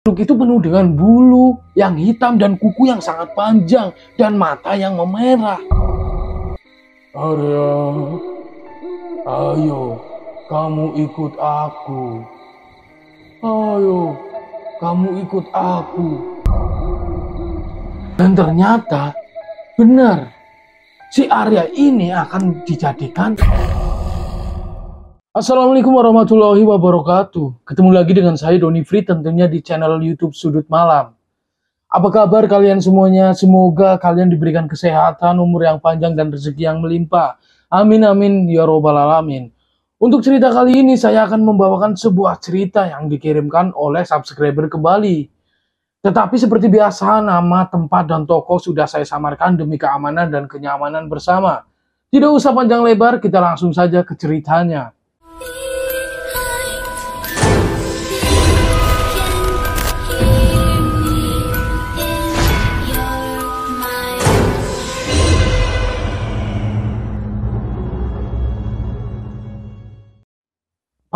Makhluk itu penuh dengan bulu yang hitam dan kuku yang sangat panjang dan mata yang memerah. Arya, ayo kamu ikut aku. Ayo, kamu ikut aku. Dan ternyata benar, si Arya ini akan dijadikan Assalamualaikum warahmatullahi wabarakatuh. Ketemu lagi dengan saya Doni Free tentunya di channel YouTube Sudut Malam. Apa kabar kalian semuanya? Semoga kalian diberikan kesehatan, umur yang panjang dan rezeki yang melimpah. Amin amin ya robbal alamin. Untuk cerita kali ini saya akan membawakan sebuah cerita yang dikirimkan oleh subscriber kembali. Tetapi seperti biasa nama, tempat, dan toko sudah saya samarkan demi keamanan dan kenyamanan bersama. Tidak usah panjang lebar, kita langsung saja ke ceritanya. Pak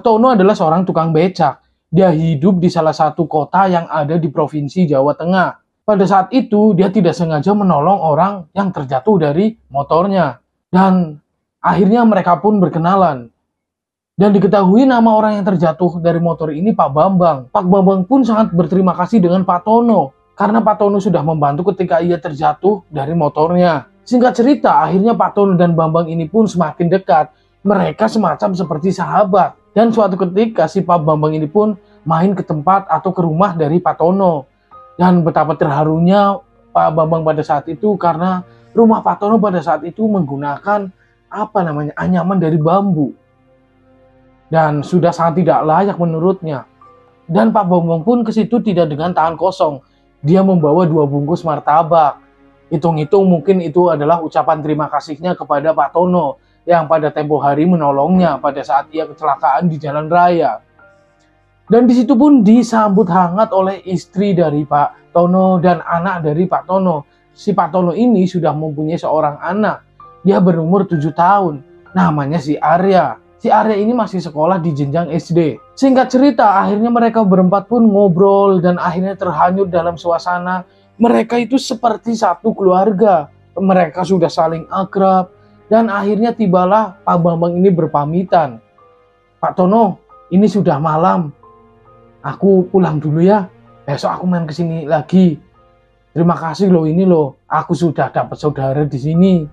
Tono adalah seorang tukang becak. Dia hidup di salah satu kota yang ada di Provinsi Jawa Tengah. Pada saat itu, dia tidak sengaja menolong orang yang terjatuh dari motornya. Dan akhirnya mereka pun berkenalan. Dan diketahui nama orang yang terjatuh dari motor ini Pak Bambang. Pak Bambang pun sangat berterima kasih dengan Pak Tono. Karena Pak Tono sudah membantu ketika ia terjatuh dari motornya. Singkat cerita, akhirnya Pak Tono dan Bambang ini pun semakin dekat. Mereka semacam seperti sahabat. Dan suatu ketika si Pak Bambang ini pun main ke tempat atau ke rumah dari Pak Tono. Dan betapa terharunya Pak Bambang pada saat itu karena rumah Pak Tono pada saat itu menggunakan apa namanya anyaman dari bambu. Dan sudah sangat tidak layak menurutnya. Dan Pak Bambang pun ke situ tidak dengan tangan kosong. Dia membawa dua bungkus martabak. Hitung-hitung mungkin itu adalah ucapan terima kasihnya kepada Pak Tono yang pada tempo hari menolongnya pada saat ia kecelakaan di jalan raya. Dan di situ pun disambut hangat oleh istri dari Pak Tono dan anak dari Pak Tono. Si Pak Tono ini sudah mempunyai seorang anak. Dia berumur 7 tahun. Namanya si Arya. Si Arya ini masih sekolah di jenjang SD. Singkat cerita, akhirnya mereka berempat pun ngobrol dan akhirnya terhanyut dalam suasana. Mereka itu seperti satu keluarga. Mereka sudah saling akrab, dan akhirnya tibalah Pak Bambang ini berpamitan. Pak Tono, ini sudah malam. Aku pulang dulu ya. Besok aku main ke sini lagi. Terima kasih loh ini loh. Aku sudah dapat saudara di sini.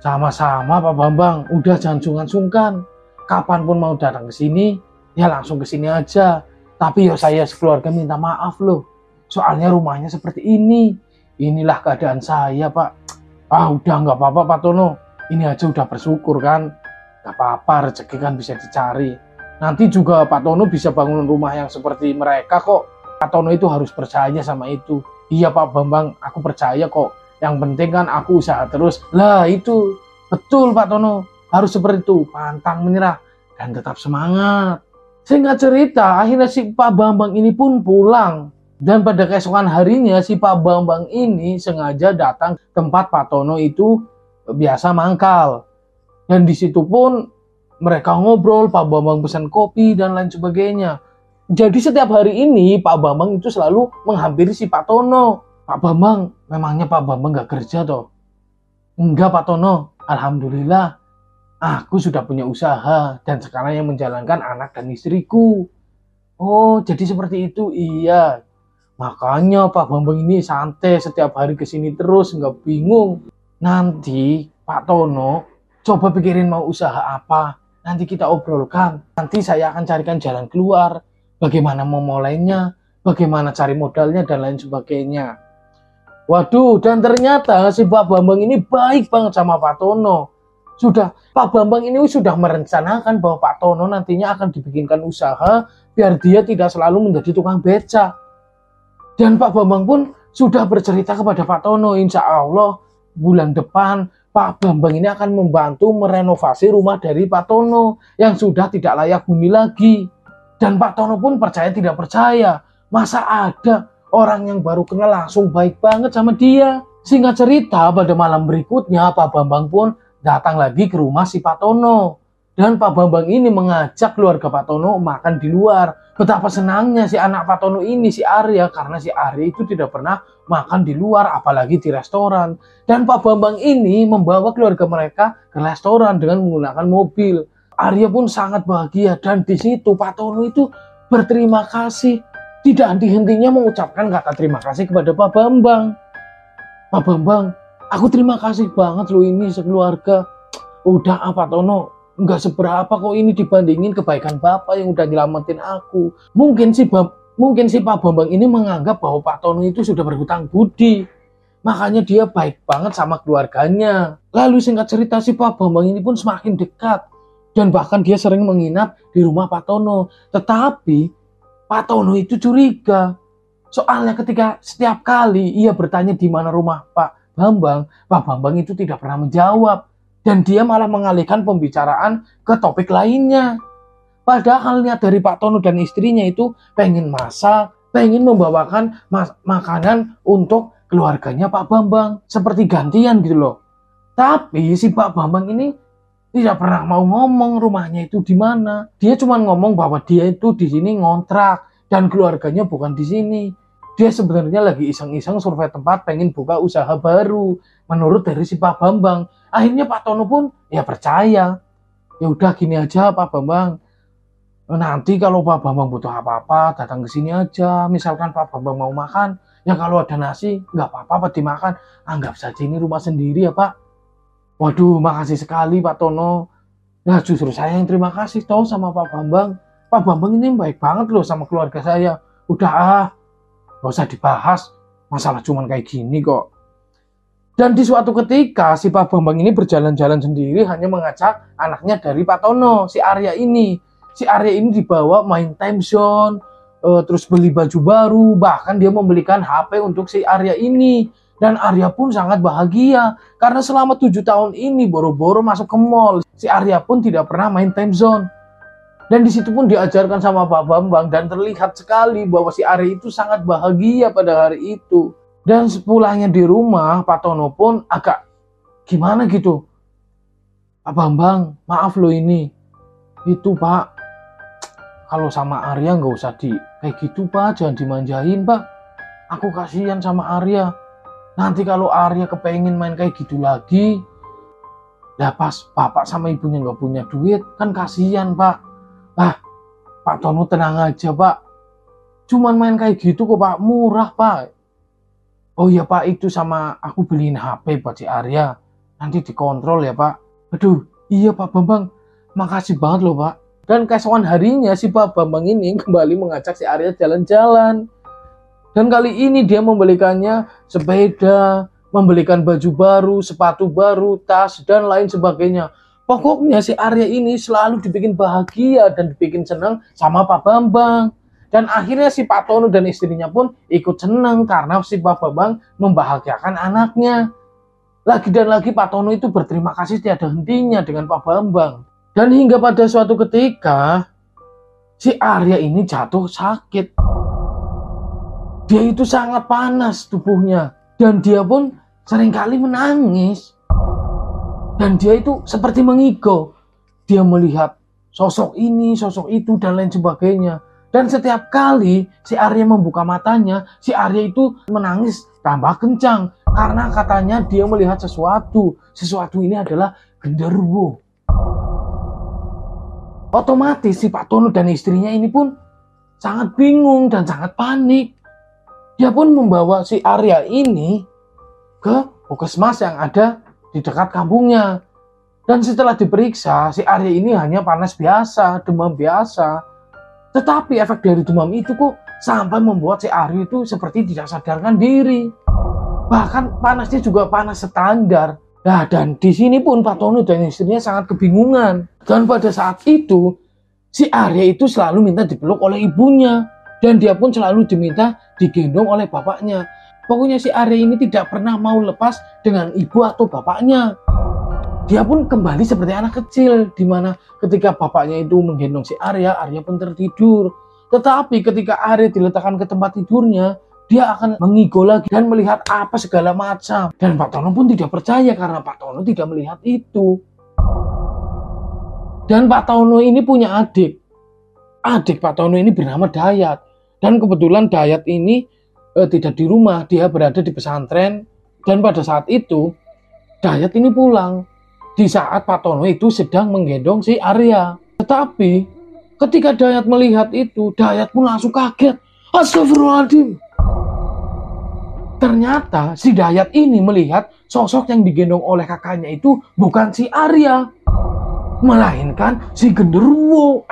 Sama-sama Pak Bambang. Udah jangan sungkan-sungkan. Kapan pun mau datang ke sini, ya langsung ke sini aja. Tapi ya saya sekeluarga minta maaf loh. Soalnya rumahnya seperti ini. Inilah keadaan saya, Pak ah udah nggak apa-apa Pak Tono ini aja udah bersyukur kan nggak apa-apa rezeki kan bisa dicari nanti juga Pak Tono bisa bangun rumah yang seperti mereka kok Pak Tono itu harus percaya sama itu iya Pak Bambang aku percaya kok yang penting kan aku usaha terus. Lah itu. Betul Pak Tono. Harus seperti itu. Pantang menyerah. Dan tetap semangat. Sehingga cerita akhirnya si Pak Bambang ini pun pulang. Dan pada keesokan harinya si Pak Bambang ini sengaja datang tempat Pak Tono itu biasa mangkal. Dan di situ pun mereka ngobrol, Pak Bambang pesan kopi dan lain sebagainya. Jadi setiap hari ini Pak Bambang itu selalu menghampiri si Pak Tono. Pak Bambang, memangnya Pak Bambang gak kerja toh? Enggak Pak Tono, Alhamdulillah. Aku sudah punya usaha dan sekarang yang menjalankan anak dan istriku. Oh, jadi seperti itu. Iya, Makanya Pak Bambang ini santai setiap hari ke sini terus, nggak bingung. Nanti Pak Tono coba pikirin mau usaha apa. Nanti kita obrolkan. Nanti saya akan carikan jalan keluar. Bagaimana mau mulainya, bagaimana cari modalnya, dan lain sebagainya. Waduh, dan ternyata si Pak Bambang ini baik banget sama Pak Tono. Sudah, Pak Bambang ini sudah merencanakan bahwa Pak Tono nantinya akan dibikinkan usaha biar dia tidak selalu menjadi tukang becak dan Pak Bambang pun sudah bercerita kepada Pak Tono, insya Allah bulan depan Pak Bambang ini akan membantu merenovasi rumah dari Pak Tono yang sudah tidak layak huni lagi. Dan Pak Tono pun percaya tidak percaya. Masa ada orang yang baru kenal langsung baik banget sama dia. Singkat cerita pada malam berikutnya Pak Bambang pun datang lagi ke rumah si Pak Tono. Dan Pak Bambang ini mengajak keluarga Pak Tono makan di luar. Betapa senangnya si anak Pak Tono ini, si Arya, karena si Arya itu tidak pernah makan di luar, apalagi di restoran. Dan Pak Bambang ini membawa keluarga mereka ke restoran dengan menggunakan mobil. Arya pun sangat bahagia dan di situ Pak Tono itu berterima kasih. Tidak henti-hentinya mengucapkan kata terima kasih kepada Pak Bambang. Pak Bambang, aku terima kasih banget lo ini sekeluarga. Udah apa Tono, nggak seberapa kok ini dibandingin kebaikan Bapak yang udah nyelamatin aku. Mungkin si mungkin si Pak Bambang ini menganggap bahwa Pak Tono itu sudah berhutang budi. Makanya dia baik banget sama keluarganya. Lalu singkat cerita si Pak Bambang ini pun semakin dekat. Dan bahkan dia sering menginap di rumah Pak Tono. Tetapi Pak Tono itu curiga. Soalnya ketika setiap kali ia bertanya di mana rumah Pak Bambang, Pak Bambang itu tidak pernah menjawab dan dia malah mengalihkan pembicaraan ke topik lainnya. Padahal niat dari Pak Tono dan istrinya itu pengen masak, pengen membawakan makanan untuk keluarganya Pak Bambang. Seperti gantian gitu loh. Tapi si Pak Bambang ini tidak pernah mau ngomong rumahnya itu di mana. Dia cuma ngomong bahwa dia itu di sini ngontrak dan keluarganya bukan di sini. Dia sebenarnya lagi iseng-iseng survei tempat pengen buka usaha baru menurut dari si Pak Bambang. Akhirnya Pak Tono pun ya percaya. Ya udah gini aja Pak Bambang. Nanti kalau Pak Bambang butuh apa-apa datang ke sini aja. Misalkan Pak Bambang mau makan, ya kalau ada nasi nggak apa-apa dimakan. Anggap saja ini rumah sendiri ya Pak. Waduh, makasih sekali Pak Tono. Nah justru saya yang terima kasih toh sama Pak Bambang. Pak Bambang ini baik banget loh sama keluarga saya. Udah ah, gak usah dibahas. Masalah cuman kayak gini kok. Dan di suatu ketika si Pak Bambang ini berjalan-jalan sendiri hanya mengajak anaknya dari Pak Tono, si Arya ini. Si Arya ini dibawa main time zone, uh, terus beli baju baru, bahkan dia membelikan HP untuk si Arya ini. Dan Arya pun sangat bahagia karena selama tujuh tahun ini boro-boro masuk ke mall. Si Arya pun tidak pernah main time zone. Dan di situ pun diajarkan sama Pak Bambang dan terlihat sekali bahwa si Arya itu sangat bahagia pada hari itu. Dan sepulangnya di rumah, Pak Tono pun agak gimana gitu. Pak Bambang, maaf lo ini. Itu Pak, kalau sama Arya nggak usah di kayak gitu Pak, jangan dimanjain Pak. Aku kasihan sama Arya. Nanti kalau Arya kepengen main kayak gitu lagi, lah pas bapak sama ibunya nggak punya duit, kan kasihan Pak. Ah, Pak Tono tenang aja Pak. Cuman main kayak gitu kok Pak, murah Pak. Oh iya pak itu sama aku beliin HP buat si Arya. Nanti dikontrol ya pak. Aduh iya pak Bambang. Makasih banget loh pak. Dan keesokan harinya si Pak Bambang ini kembali mengajak si Arya jalan-jalan dan kali ini dia membelikannya sepeda membelikan baju baru sepatu baru tas dan lain sebagainya pokoknya si Arya ini selalu dibikin bahagia dan dibikin senang sama Pak Bambang dan akhirnya si Pak Tono dan istrinya pun ikut senang karena si Pak Bambang membahagiakan anaknya. Lagi dan lagi Pak Tono itu berterima kasih tiada hentinya dengan Pak Bambang. Dan hingga pada suatu ketika si Arya ini jatuh sakit. Dia itu sangat panas tubuhnya dan dia pun sering kali menangis. Dan dia itu seperti mengigo. Dia melihat sosok ini, sosok itu dan lain sebagainya. Dan setiap kali si Arya membuka matanya, si Arya itu menangis tambah kencang karena katanya dia melihat sesuatu. Sesuatu ini adalah genderuwo. Otomatis si Pak Tono dan istrinya ini pun sangat bingung dan sangat panik. Dia pun membawa si Arya ini ke puskesmas yang ada di dekat kampungnya. Dan setelah diperiksa, si Arya ini hanya panas biasa, demam biasa. Tetapi efek dari demam itu kok sampai membuat si Ari itu seperti tidak sadarkan diri. Bahkan panasnya juga panas standar. Nah, dan di sini pun Pak Tono dan istrinya sangat kebingungan. Dan pada saat itu, si Arya itu selalu minta dipeluk oleh ibunya. Dan dia pun selalu diminta digendong oleh bapaknya. Pokoknya si Arya ini tidak pernah mau lepas dengan ibu atau bapaknya dia pun kembali seperti anak kecil di mana ketika bapaknya itu menggendong si Arya, Arya pun tertidur. Tetapi ketika Arya diletakkan ke tempat tidurnya, dia akan mengigo lagi dan melihat apa segala macam. Dan Pak Tono pun tidak percaya karena Pak Tono tidak melihat itu. Dan Pak Tono ini punya adik. Adik Pak Tono ini bernama Dayat. Dan kebetulan Dayat ini eh, tidak di rumah, dia berada di pesantren. Dan pada saat itu, Dayat ini pulang. Di saat Pak Tono itu sedang menggendong si Arya. Tetapi ketika Dayat melihat itu, Dayat pun langsung kaget. Astagfirullahaladzim. Ternyata si Dayat ini melihat sosok yang digendong oleh kakaknya itu bukan si Arya, melainkan si genderuwo.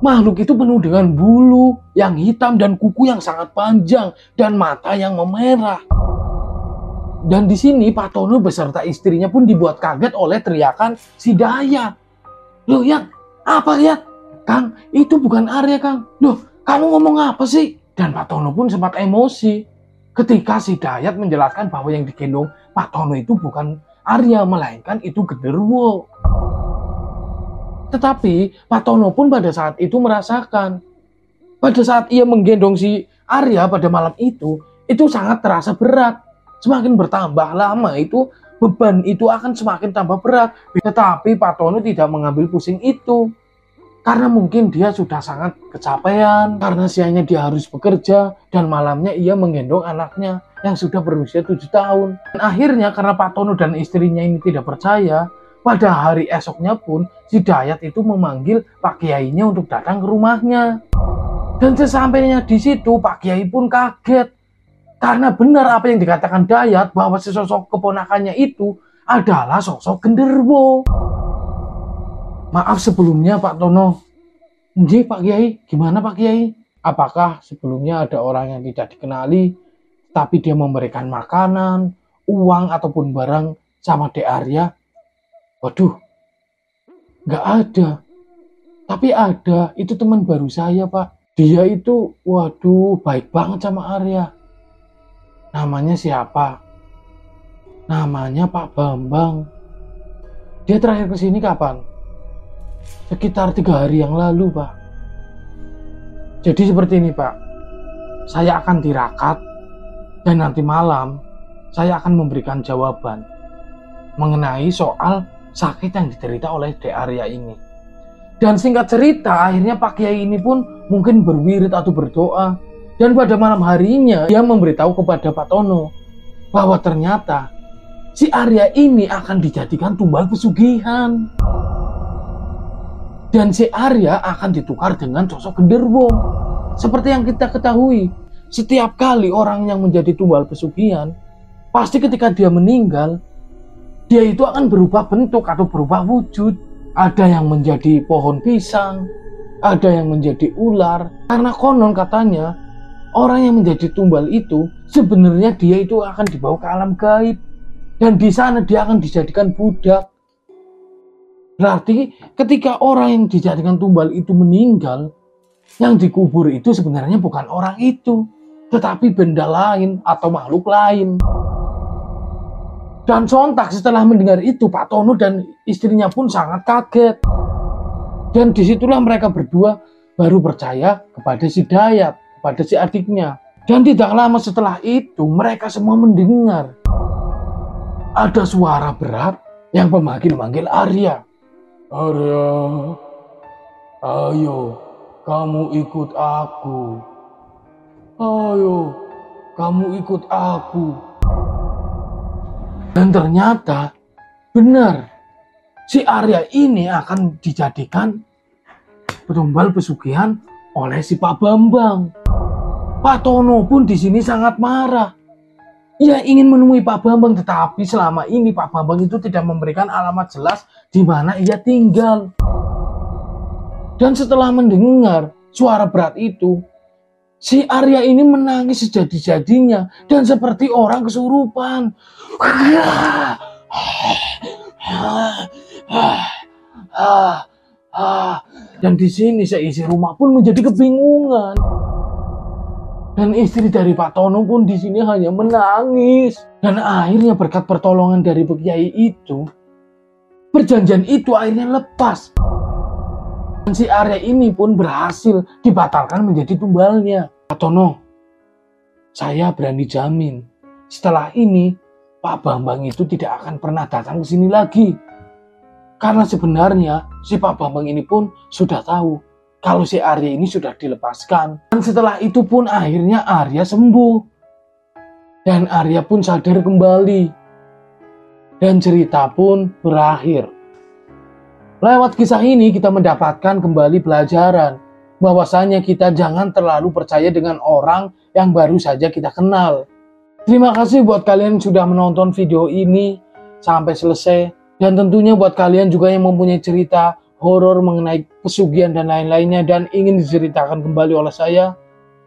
Makhluk itu penuh dengan bulu yang hitam dan kuku yang sangat panjang dan mata yang memerah. Dan di sini Pak Tono beserta istrinya pun dibuat kaget oleh teriakan si Daya. Loh ya, apa ya? Kang, itu bukan Arya Kang. Loh, kamu ngomong apa sih? Dan Pak Tono pun sempat emosi ketika si Dayat menjelaskan bahwa yang digendong Pak Tono itu bukan Arya, melainkan itu genderuwo. Tetapi Pak Tono pun pada saat itu merasakan, pada saat ia menggendong si Arya pada malam itu, itu sangat terasa berat. Semakin bertambah lama itu, beban itu akan semakin tambah berat. Tetapi Pak Tono tidak mengambil pusing itu. Karena mungkin dia sudah sangat kecapean, karena siangnya dia harus bekerja, dan malamnya ia menggendong anaknya yang sudah berusia tujuh tahun. Dan akhirnya karena Pak Tono dan istrinya ini tidak percaya, pada hari esoknya pun si Dayat itu memanggil Pak Kiainya untuk datang ke rumahnya. Dan sesampainya di situ Pak Kiai pun kaget. Karena benar apa yang dikatakan Dayat bahwa sesosok keponakannya itu adalah sosok genderwo. Maaf sebelumnya Pak Tono. Jadi Pak Kiai, gimana Pak Kiai? Apakah sebelumnya ada orang yang tidak dikenali, tapi dia memberikan makanan, uang ataupun barang sama De Arya? Waduh, nggak ada. Tapi ada, itu teman baru saya Pak. Dia itu, waduh, baik banget sama Arya. Namanya siapa? Namanya Pak Bambang. Dia terakhir ke sini kapan? sekitar tiga hari yang lalu pak jadi seperti ini pak saya akan tirakat dan nanti malam saya akan memberikan jawaban mengenai soal sakit yang diderita oleh De Arya ini. Dan singkat cerita akhirnya Pak Kiai ini pun mungkin berwirid atau berdoa. Dan pada malam harinya dia memberitahu kepada Pak Tono bahwa ternyata si Arya ini akan dijadikan tumbal pesugihan. Dan si Arya akan ditukar dengan sosok genderwo. Seperti yang kita ketahui, setiap kali orang yang menjadi tumbal pesugihan, pasti ketika dia meninggal, dia itu akan berubah bentuk atau berubah wujud. Ada yang menjadi pohon pisang, ada yang menjadi ular. Karena konon katanya, orang yang menjadi tumbal itu sebenarnya dia itu akan dibawa ke alam gaib. Dan di sana dia akan dijadikan budak Berarti ketika orang yang dijadikan tumbal itu meninggal, yang dikubur itu sebenarnya bukan orang itu, tetapi benda lain atau makhluk lain. Dan sontak setelah mendengar itu, Pak Tono dan istrinya pun sangat kaget. Dan di situlah mereka berdua baru percaya kepada si Dayat, kepada si adiknya. Dan tidak lama setelah itu, mereka semua mendengar ada suara berat yang memanggil-manggil Arya. Arya, ayo kamu ikut aku. Ayo, kamu ikut aku. Dan ternyata benar, si Arya ini akan dijadikan petumbal pesugihan oleh si Pak Bambang. Pak Tono pun di sini sangat marah. Ia ingin menemui Pak Bambang, tetapi selama ini Pak Bambang itu tidak memberikan alamat jelas di mana ia tinggal. Dan setelah mendengar suara berat itu, si Arya ini menangis sejadi-jadinya dan seperti orang kesurupan. Dan di sini seisi rumah pun menjadi kebingungan. Dan istri dari Pak Tono pun di sini hanya menangis. Dan akhirnya berkat pertolongan dari Kiai itu, perjanjian itu akhirnya lepas. Dan si Arya ini pun berhasil dibatalkan menjadi tumbalnya. Tono, saya berani jamin, setelah ini Pak Bambang itu tidak akan pernah datang ke sini lagi. Karena sebenarnya si Pak Bambang ini pun sudah tahu kalau si Arya ini sudah dilepaskan. Dan setelah itu pun akhirnya Arya sembuh. Dan Arya pun sadar kembali. Dan cerita pun berakhir. Lewat kisah ini kita mendapatkan kembali pelajaran bahwasanya kita jangan terlalu percaya dengan orang yang baru saja kita kenal. Terima kasih buat kalian yang sudah menonton video ini sampai selesai. Dan tentunya buat kalian juga yang mempunyai cerita horor mengenai pesugihan dan lain-lainnya dan ingin diceritakan kembali oleh saya,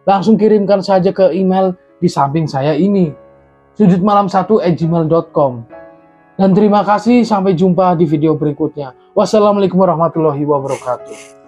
langsung kirimkan saja ke email di samping saya ini. sudutmalam satu gmail.com Dan terima kasih, sampai jumpa di video berikutnya. Wassalamualaikum warahmatullahi wabarakatuh.